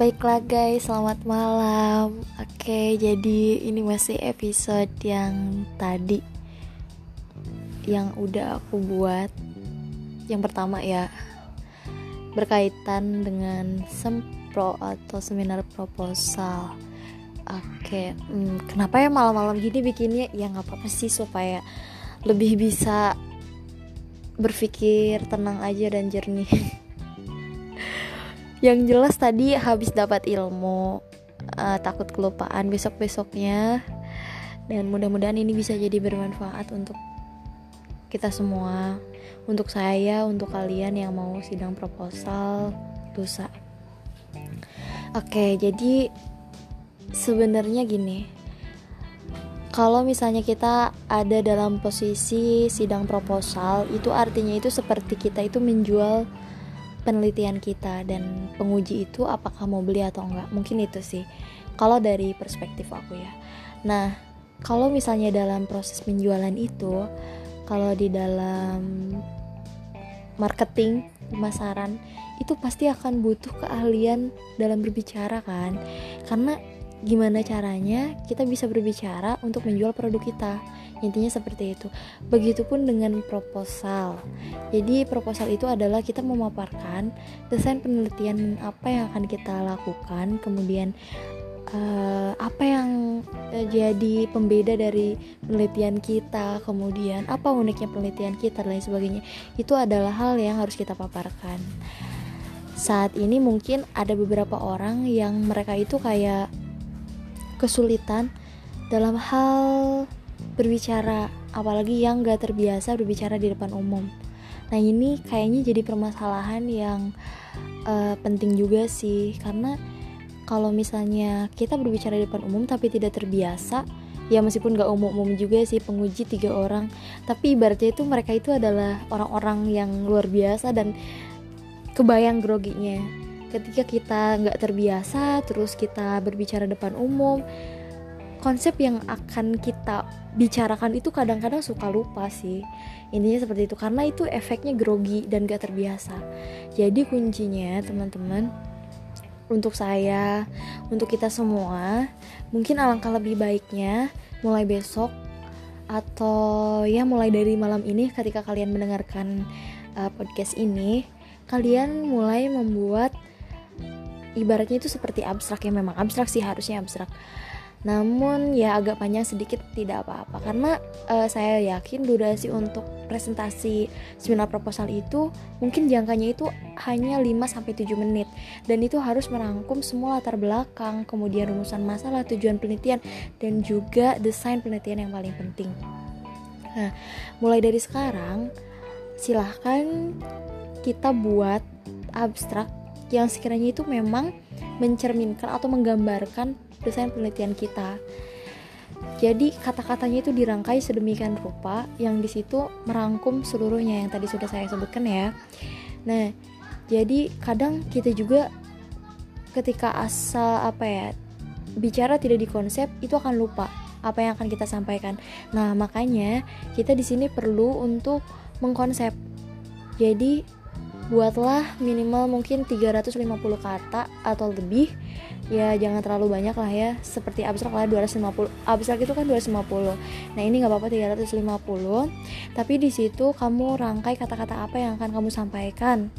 Baiklah guys, selamat malam. Oke, jadi ini masih episode yang tadi yang udah aku buat. Yang pertama ya berkaitan dengan sempro atau seminar proposal. Oke, hmm, kenapa ya malam-malam gini bikinnya? Ya nggak apa-apa sih supaya lebih bisa berpikir tenang aja dan jernih. yang jelas tadi habis dapat ilmu uh, takut kelupaan besok besoknya dan mudah-mudahan ini bisa jadi bermanfaat untuk kita semua untuk saya untuk kalian yang mau sidang proposal lusa oke jadi sebenarnya gini kalau misalnya kita ada dalam posisi sidang proposal itu artinya itu seperti kita itu menjual penelitian kita dan penguji itu apakah mau beli atau enggak. Mungkin itu sih kalau dari perspektif aku ya. Nah kalau misalnya dalam proses penjualan itu kalau di dalam marketing pemasaran itu pasti akan butuh keahlian dalam berbicara kan? Karena gimana caranya kita bisa berbicara untuk menjual produk kita. Intinya seperti itu. Begitupun dengan proposal. Jadi proposal itu adalah kita memaparkan desain penelitian apa yang akan kita lakukan kemudian uh, apa yang uh, jadi pembeda dari penelitian kita kemudian apa uniknya penelitian kita dan lain sebagainya. Itu adalah hal yang harus kita paparkan. Saat ini mungkin ada beberapa orang yang mereka itu kayak kesulitan dalam hal berbicara apalagi yang gak terbiasa berbicara di depan umum. Nah ini kayaknya jadi permasalahan yang uh, penting juga sih karena kalau misalnya kita berbicara di depan umum tapi tidak terbiasa ya meskipun gak umum-umum juga sih penguji tiga orang tapi ibaratnya itu mereka itu adalah orang-orang yang luar biasa dan kebayang groginya ketika kita nggak terbiasa terus kita berbicara depan umum konsep yang akan kita bicarakan itu kadang-kadang suka lupa sih. Intinya seperti itu karena itu efeknya grogi dan gak terbiasa. Jadi kuncinya teman-teman untuk saya untuk kita semua mungkin alangkah lebih baiknya mulai besok atau ya mulai dari malam ini ketika kalian mendengarkan uh, podcast ini kalian mulai membuat ibaratnya itu seperti abstrak ya memang abstrak sih harusnya abstrak. Namun ya agak panjang sedikit tidak apa-apa. Karena uh, saya yakin durasi untuk presentasi seminar proposal itu mungkin jangkanya itu hanya 5 sampai 7 menit. Dan itu harus merangkum semua latar belakang, kemudian rumusan masalah, tujuan penelitian dan juga desain penelitian yang paling penting. Nah, mulai dari sekarang silahkan kita buat abstrak yang sekiranya itu memang mencerminkan atau menggambarkan desain penelitian kita. Jadi kata-katanya itu dirangkai sedemikian rupa yang di situ merangkum seluruhnya yang tadi sudah saya sebutkan ya. Nah, jadi kadang kita juga ketika asa apa ya bicara tidak dikonsep itu akan lupa apa yang akan kita sampaikan. Nah, makanya kita di sini perlu untuk mengkonsep. Jadi buatlah minimal mungkin 350 kata atau lebih. Ya jangan terlalu banyak lah ya. Seperti abstrak lah 250 abstrak itu kan 250 nah ini nggak apa-apa 350 tapi di situ kamu rangkai kata-kata apa yang akan kamu sampaikan.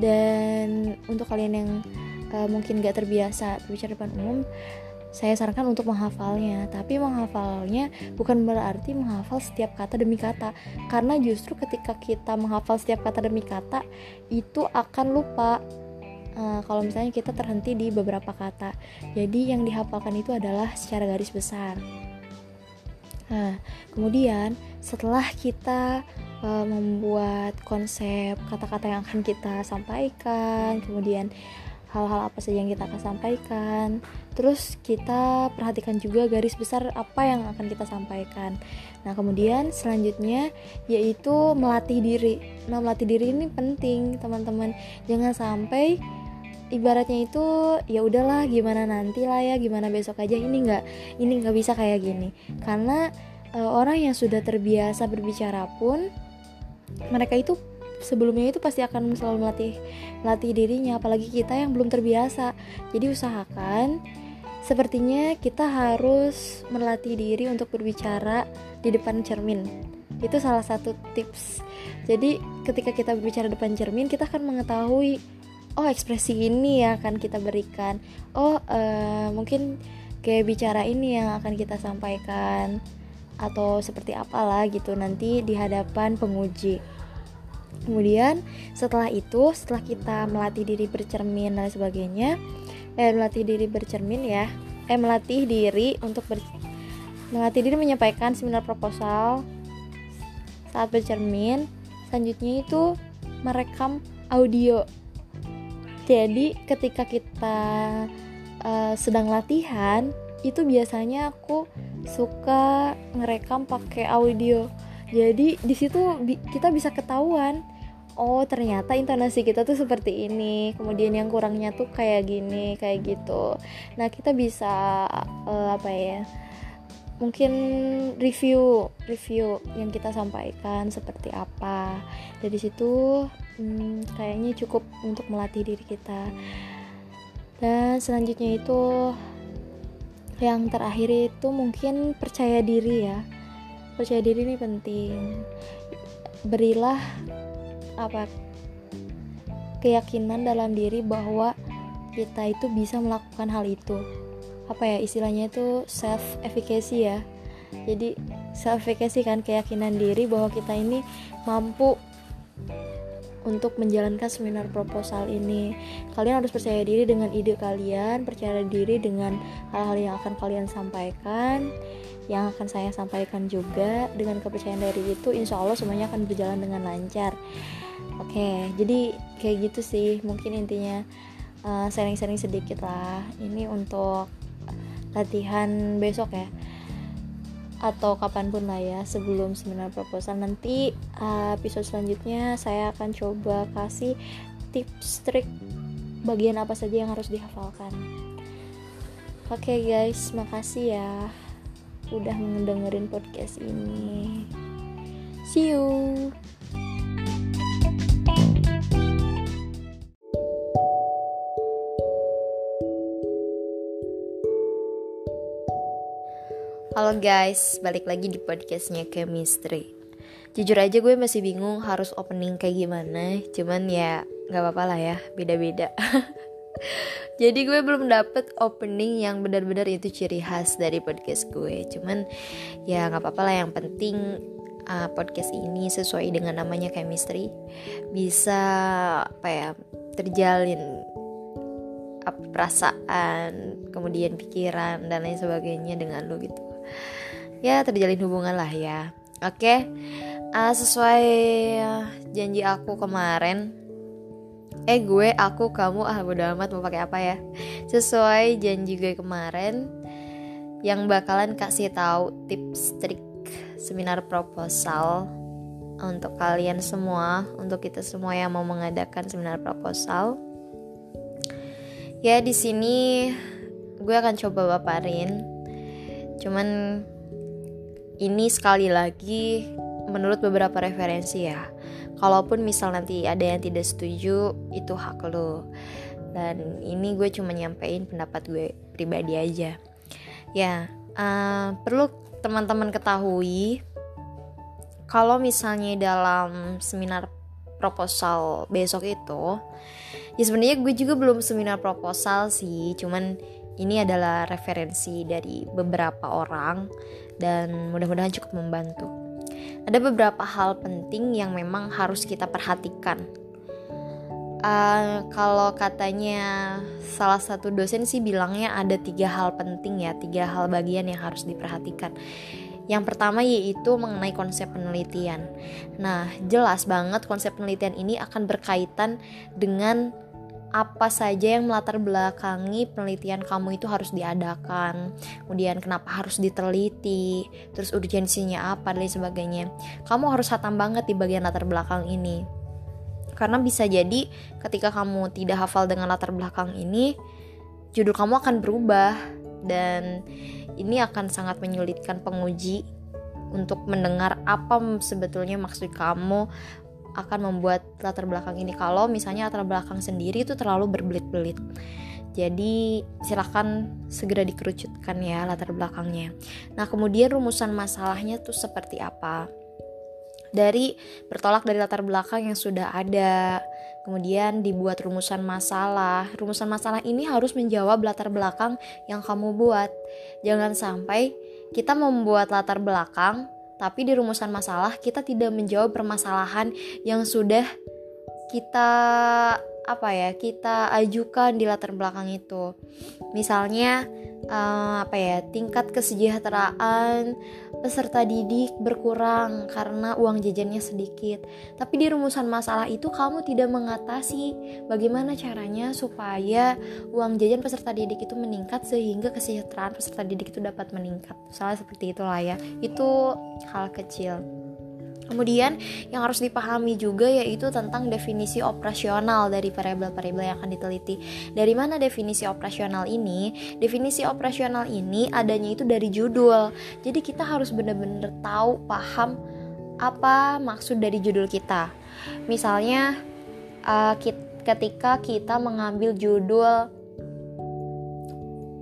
Dan untuk kalian yang uh, mungkin gak terbiasa berbicara depan umum saya sarankan untuk menghafalnya. Tapi menghafalnya bukan berarti menghafal setiap kata demi kata. Karena justru ketika kita menghafal setiap kata demi kata itu akan lupa uh, kalau misalnya kita terhenti di beberapa kata. Jadi yang dihafalkan itu adalah secara garis besar. Nah kemudian setelah kita uh, membuat konsep kata-kata yang akan kita sampaikan kemudian hal-hal apa saja yang kita akan sampaikan. Terus kita perhatikan juga garis besar apa yang akan kita sampaikan. Nah kemudian selanjutnya yaitu melatih diri. Nah melatih diri ini penting teman-teman. Jangan sampai ibaratnya itu ya udahlah gimana nanti lah ya gimana besok aja. Ini nggak ini nggak bisa kayak gini. Karena e, orang yang sudah terbiasa berbicara pun mereka itu sebelumnya itu pasti akan selalu melatih melatih dirinya apalagi kita yang belum terbiasa. Jadi usahakan sepertinya kita harus melatih diri untuk berbicara di depan cermin. Itu salah satu tips. Jadi ketika kita berbicara depan cermin kita akan mengetahui oh ekspresi ini yang akan kita berikan. Oh uh, mungkin kayak bicara ini yang akan kita sampaikan. Atau seperti apalah gitu nanti di hadapan penguji. Kemudian setelah itu, setelah kita melatih diri bercermin dan sebagainya, eh melatih diri bercermin ya, eh melatih diri untuk ber, melatih diri menyampaikan seminar proposal saat bercermin. Selanjutnya itu merekam audio. Jadi ketika kita uh, sedang latihan, itu biasanya aku suka ngerekam pakai audio jadi di situ bi kita bisa ketahuan oh ternyata intonasi kita tuh seperti ini kemudian yang kurangnya tuh kayak gini kayak gitu. Nah kita bisa uh, apa ya mungkin review review yang kita sampaikan seperti apa. Dari situ hmm, kayaknya cukup untuk melatih diri kita. Dan selanjutnya itu yang terakhir itu mungkin percaya diri ya percaya diri ini penting. Berilah apa keyakinan dalam diri bahwa kita itu bisa melakukan hal itu. Apa ya istilahnya itu self efficacy ya. Jadi self efficacy kan keyakinan diri bahwa kita ini mampu untuk menjalankan seminar proposal ini. Kalian harus percaya diri dengan ide kalian, percaya diri dengan hal-hal yang akan kalian sampaikan, yang akan saya sampaikan juga. Dengan kepercayaan dari itu, insya Allah semuanya akan berjalan dengan lancar. Oke, jadi kayak gitu sih, mungkin intinya uh, sharing-sharing sedikit lah. Ini untuk latihan besok ya atau kapan pun lah ya sebelum seminar proposal. Nanti uh, episode selanjutnya saya akan coba kasih tips trik bagian apa saja yang harus dihafalkan. Oke okay guys makasih ya udah mendengerin podcast ini. See you Halo guys, balik lagi di podcastnya Chemistry. Jujur aja gue masih bingung harus opening kayak gimana Cuman ya gak apa-apa lah ya, beda-beda. Jadi gue belum dapet opening yang benar-benar itu ciri khas dari podcast gue Cuman ya gak apa-apa lah yang penting uh, podcast ini sesuai dengan namanya chemistry Bisa apa ya, terjalin perasaan, kemudian pikiran dan lain sebagainya dengan lo gitu ya terjalin hubungan lah ya oke okay? uh, sesuai janji aku kemarin eh gue aku kamu ah bodo amat mau pakai apa ya sesuai janji gue kemarin yang bakalan kasih tahu tips trik seminar proposal untuk kalian semua untuk kita semua yang mau mengadakan seminar proposal ya di sini gue akan coba paparin Cuman ini sekali lagi menurut beberapa referensi ya. Kalaupun misal nanti ada yang tidak setuju, itu hak lo. Dan ini gue cuma nyampein pendapat gue pribadi aja. Ya, uh, perlu teman-teman ketahui kalau misalnya dalam seminar proposal besok itu ya sebenarnya gue juga belum seminar proposal sih cuman ini adalah referensi dari beberapa orang dan mudah-mudahan cukup membantu. Ada beberapa hal penting yang memang harus kita perhatikan. Uh, kalau katanya salah satu dosen sih bilangnya ada tiga hal penting ya, tiga hal bagian yang harus diperhatikan. Yang pertama yaitu mengenai konsep penelitian. Nah, jelas banget konsep penelitian ini akan berkaitan dengan apa saja yang melatar belakangi penelitian kamu itu harus diadakan? Kemudian kenapa harus diteliti? Terus urgensinya apa dan sebagainya. Kamu harus hatam banget di bagian latar belakang ini. Karena bisa jadi ketika kamu tidak hafal dengan latar belakang ini judul kamu akan berubah. Dan ini akan sangat menyulitkan penguji untuk mendengar apa sebetulnya maksud kamu akan membuat latar belakang ini. Kalau misalnya latar belakang sendiri itu terlalu berbelit-belit. Jadi silahkan segera dikerucutkan ya latar belakangnya. Nah kemudian rumusan masalahnya tuh seperti apa? Dari bertolak dari latar belakang yang sudah ada kemudian dibuat rumusan masalah. Rumusan masalah ini harus menjawab latar belakang yang kamu buat. Jangan sampai kita membuat latar belakang tapi di rumusan masalah kita tidak menjawab permasalahan yang sudah kita apa ya kita ajukan di latar belakang itu. Misalnya uh, apa ya tingkat kesejahteraan peserta didik berkurang karena uang jajannya sedikit. Tapi di rumusan masalah itu kamu tidak mengatasi bagaimana caranya supaya uang jajan peserta didik itu meningkat sehingga kesejahteraan peserta didik itu dapat meningkat. Misalnya seperti itulah ya. Itu hal kecil. Kemudian yang harus dipahami juga yaitu tentang definisi operasional dari variabel-variabel yang akan diteliti. Dari mana definisi operasional ini? Definisi operasional ini adanya itu dari judul. Jadi kita harus benar-benar tahu, paham apa maksud dari judul kita. Misalnya uh, ketika kita mengambil judul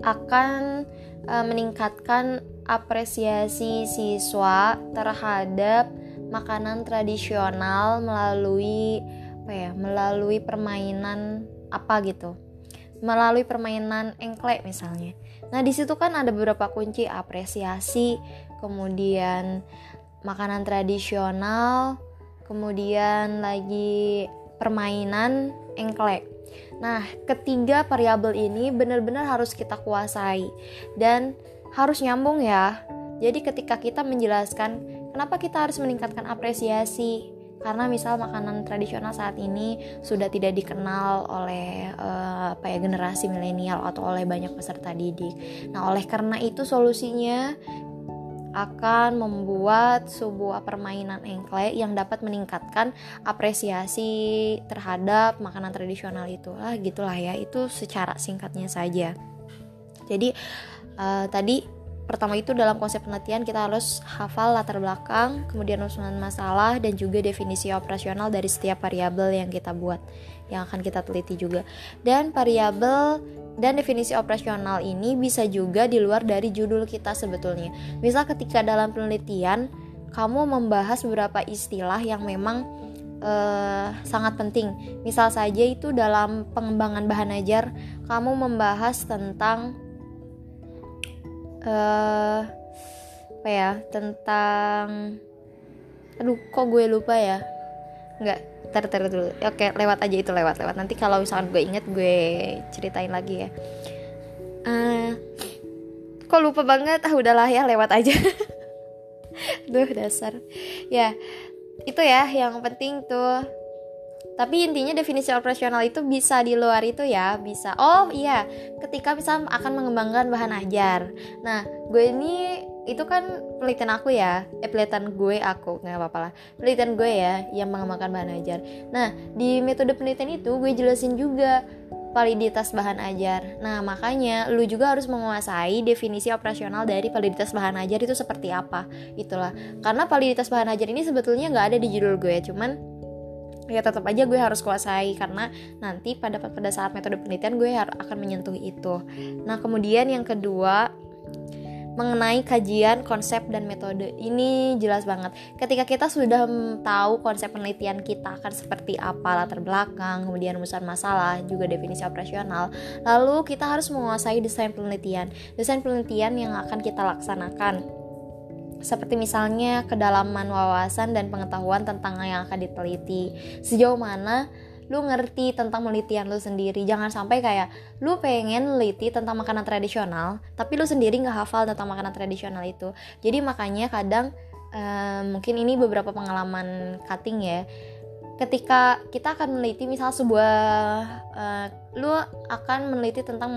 akan uh, meningkatkan apresiasi siswa terhadap makanan tradisional melalui apa ya melalui permainan apa gitu. Melalui permainan engklek misalnya. Nah di situ kan ada beberapa kunci apresiasi kemudian makanan tradisional kemudian lagi permainan engklek. Nah ketiga variabel ini benar-benar harus kita kuasai dan harus nyambung ya. Jadi ketika kita menjelaskan Kenapa kita harus meningkatkan apresiasi? Karena misal makanan tradisional saat ini sudah tidak dikenal oleh uh, apa ya generasi milenial atau oleh banyak peserta didik. Nah, oleh karena itu solusinya akan membuat sebuah permainan engklek yang dapat meningkatkan apresiasi terhadap makanan tradisional itu. Ah, gitulah ya. Itu secara singkatnya saja. Jadi uh, tadi Pertama itu dalam konsep penelitian kita harus hafal latar belakang, kemudian usulan masalah dan juga definisi operasional dari setiap variabel yang kita buat yang akan kita teliti juga. Dan variabel dan definisi operasional ini bisa juga di luar dari judul kita sebetulnya. Misal ketika dalam penelitian kamu membahas beberapa istilah yang memang uh, sangat penting. Misal saja itu dalam pengembangan bahan ajar kamu membahas tentang uh, apa ya tentang aduh kok gue lupa ya? Nggak ter ter dulu. Oke lewat aja itu lewat lewat. Nanti kalau misalkan gue inget gue ceritain lagi ya. Uh, kok lupa banget? Ah udahlah ya lewat aja. Duh dasar. Ya itu ya yang penting tuh tapi intinya definisi operasional itu bisa di luar itu ya, bisa. Oh iya, ketika bisa akan mengembangkan bahan ajar. Nah, gue ini itu kan penelitian aku ya, eh penelitian gue aku nggak apa-apa lah. Penelitian gue ya yang mengembangkan bahan ajar. Nah, di metode penelitian itu gue jelasin juga validitas bahan ajar. Nah, makanya lu juga harus menguasai definisi operasional dari validitas bahan ajar itu seperti apa. Itulah. Karena validitas bahan ajar ini sebetulnya nggak ada di judul gue, cuman ya tetap aja gue harus kuasai karena nanti pada pada saat metode penelitian gue akan menyentuh itu. Nah, kemudian yang kedua mengenai kajian konsep dan metode. Ini jelas banget. Ketika kita sudah tahu konsep penelitian kita akan seperti apa latar belakang kemudian rumusan masalah juga definisi operasional lalu kita harus menguasai desain penelitian. Desain penelitian yang akan kita laksanakan seperti misalnya kedalaman wawasan dan pengetahuan tentang yang akan diteliti. Sejauh mana lu ngerti tentang penelitian lu sendiri. Jangan sampai kayak lu pengen neliti tentang makanan tradisional, tapi lu sendiri nggak hafal tentang makanan tradisional itu. Jadi makanya kadang uh, mungkin ini beberapa pengalaman cutting ya. Ketika kita akan meneliti misal sebuah uh, lu akan meneliti tentang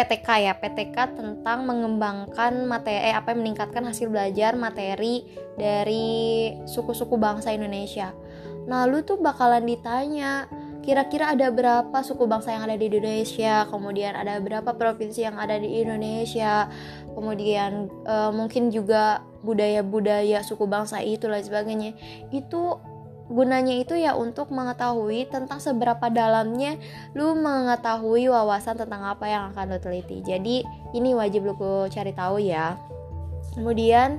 PTK ya PTK tentang mengembangkan materi eh, apa meningkatkan hasil belajar materi dari suku-suku bangsa Indonesia. Nah lu tuh bakalan ditanya kira-kira ada berapa suku bangsa yang ada di Indonesia, kemudian ada berapa provinsi yang ada di Indonesia, kemudian uh, mungkin juga budaya-budaya suku bangsa itu dan sebagainya. Itu gunanya itu ya untuk mengetahui tentang seberapa dalamnya lu mengetahui wawasan tentang apa yang akan lu teliti jadi ini wajib lu cari tahu ya kemudian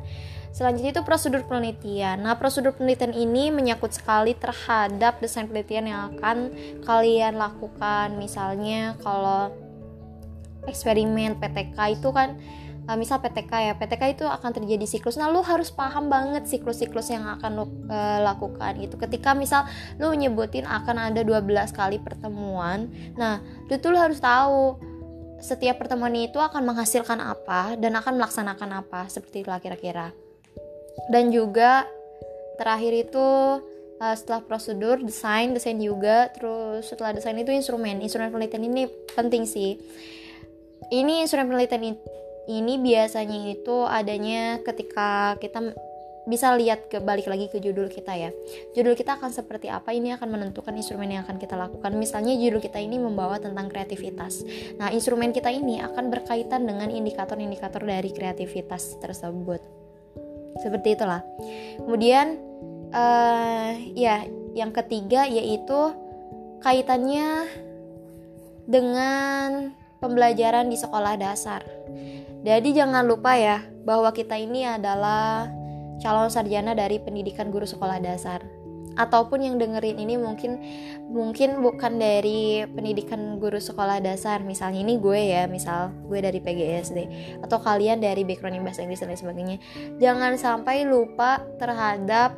Selanjutnya itu prosedur penelitian. Nah, prosedur penelitian ini menyangkut sekali terhadap desain penelitian yang akan kalian lakukan. Misalnya kalau eksperimen PTK itu kan uh, misal PTK ya PTK itu akan terjadi siklus. Nah lu harus paham banget siklus-siklus yang akan lu uh, lakukan gitu. Ketika misal lu nyebutin akan ada 12 kali pertemuan nah lu tuh lu harus tahu setiap pertemuan itu akan menghasilkan apa dan akan melaksanakan apa seperti itulah kira-kira. Dan juga terakhir itu uh, setelah prosedur desain desain juga terus setelah desain itu instrumen. Instrumen penelitian ini penting sih. Ini instrumen penelitian ini biasanya itu adanya ketika kita bisa lihat ke balik lagi ke judul kita ya. Judul kita akan seperti apa ini akan menentukan instrumen yang akan kita lakukan. Misalnya judul kita ini membawa tentang kreativitas. Nah, instrumen kita ini akan berkaitan dengan indikator-indikator dari kreativitas tersebut. Seperti itulah. Kemudian uh, ya, yang ketiga yaitu kaitannya dengan pembelajaran di sekolah dasar. Jadi jangan lupa ya bahwa kita ini adalah calon sarjana dari pendidikan guru sekolah dasar. Ataupun yang dengerin ini mungkin mungkin bukan dari pendidikan guru sekolah dasar. Misalnya ini gue ya, misal gue dari PGSD atau kalian dari background bahasa Inggris dan sebagainya. Jangan sampai lupa terhadap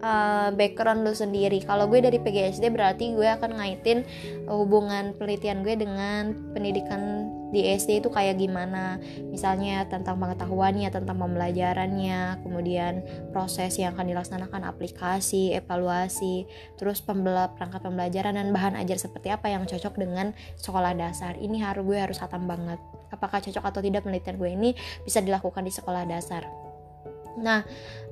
uh, background lu sendiri. Kalau gue dari PGSD berarti gue akan ngaitin hubungan penelitian gue dengan pendidikan di SD itu kayak gimana? Misalnya tentang pengetahuannya tentang pembelajarannya kemudian proses yang akan dilaksanakan aplikasi evaluasi terus pembela perangkat pembelajaran dan bahan ajar seperti apa yang cocok dengan sekolah dasar. Ini harus gue harus hatam banget. Apakah cocok atau tidak penelitian gue ini bisa dilakukan di sekolah dasar Nah,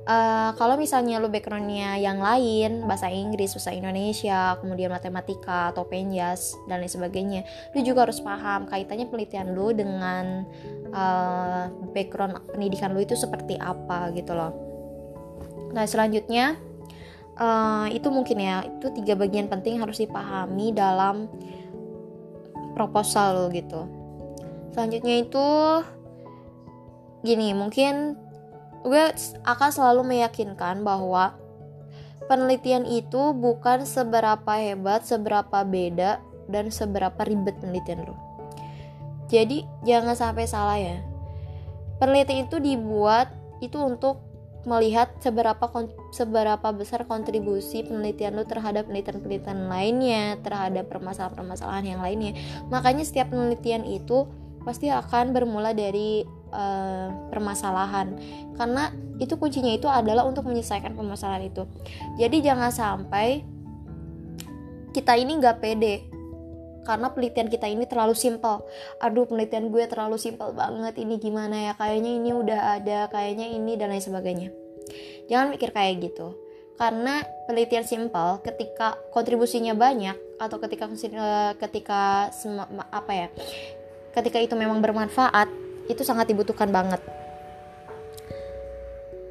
uh, kalau misalnya lu backgroundnya yang lain, bahasa Inggris, bahasa Indonesia, kemudian matematika atau penjas dan lain sebagainya, lu juga harus paham kaitannya penelitian lu dengan uh, background pendidikan lu itu seperti apa gitu loh. Nah, selanjutnya uh, itu mungkin ya, itu tiga bagian penting harus dipahami dalam proposal lo gitu. Selanjutnya itu gini, mungkin gue akan selalu meyakinkan bahwa penelitian itu bukan seberapa hebat, seberapa beda, dan seberapa ribet penelitian lo. Jadi jangan sampai salah ya. Penelitian itu dibuat itu untuk melihat seberapa seberapa besar kontribusi penelitian lo terhadap penelitian-penelitian lainnya, terhadap permasalahan-permasalahan yang lainnya. Makanya setiap penelitian itu pasti akan bermula dari uh, permasalahan. Karena itu kuncinya itu adalah untuk menyelesaikan permasalahan itu. Jadi jangan sampai kita ini nggak pede. Karena penelitian kita ini terlalu simpel. Aduh penelitian gue terlalu simpel banget. Ini gimana ya? Kayaknya ini udah ada kayaknya ini dan lain sebagainya. Jangan mikir kayak gitu. Karena penelitian simpel ketika kontribusinya banyak atau ketika eh, ketika apa ya? Ketika itu memang bermanfaat itu sangat dibutuhkan banget.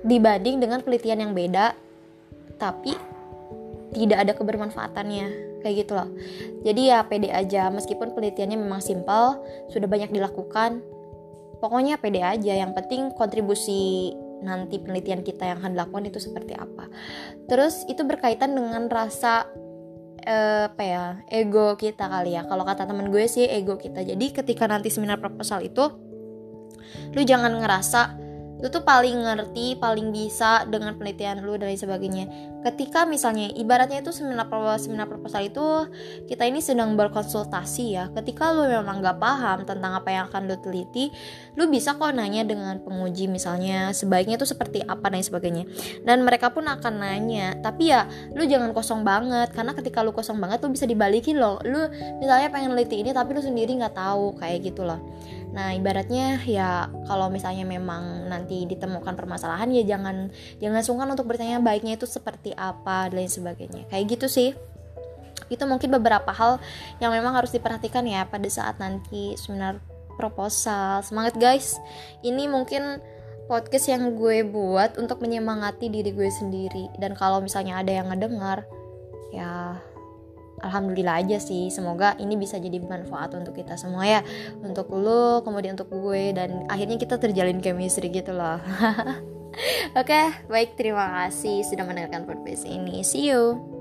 Dibanding dengan penelitian yang beda tapi tidak ada kebermanfaatannya. Kayak gitu loh. Jadi ya pede aja meskipun penelitiannya memang simpel sudah banyak dilakukan pokoknya pede aja. Yang penting kontribusi nanti penelitian kita yang akan dilakukan itu seperti apa. Terus itu berkaitan dengan rasa eh, apa ya ego kita kali ya. Kalau kata temen gue sih ego kita. Jadi ketika nanti seminar proposal itu lu jangan ngerasa lu tuh paling ngerti, paling bisa dengan penelitian lu dan lain sebagainya. Ketika misalnya ibaratnya itu seminar seminar proposal itu kita ini sedang berkonsultasi ya. Ketika lu memang gak paham tentang apa yang akan lu teliti, lu bisa kok nanya dengan penguji misalnya sebaiknya itu seperti apa dan sebagainya. Dan mereka pun akan nanya. Tapi ya lu jangan kosong banget karena ketika lu kosong banget lu bisa dibalikin loh. Lu misalnya pengen teliti ini tapi lu sendiri nggak tahu kayak gitu loh. Nah, ibaratnya ya kalau misalnya memang nanti ditemukan permasalahan ya jangan jangan sungkan untuk bertanya baiknya itu seperti apa dan lain sebagainya. Kayak gitu sih. Itu mungkin beberapa hal yang memang harus diperhatikan ya pada saat nanti seminar proposal. Semangat guys. Ini mungkin podcast yang gue buat untuk menyemangati diri gue sendiri dan kalau misalnya ada yang ngedengar ya alhamdulillah aja sih semoga ini bisa jadi manfaat untuk kita semua ya. Untuk lo kemudian untuk gue dan akhirnya kita terjalin chemistry gitu loh. Oke okay, baik terima kasih sudah mendengarkan podcast ini. See you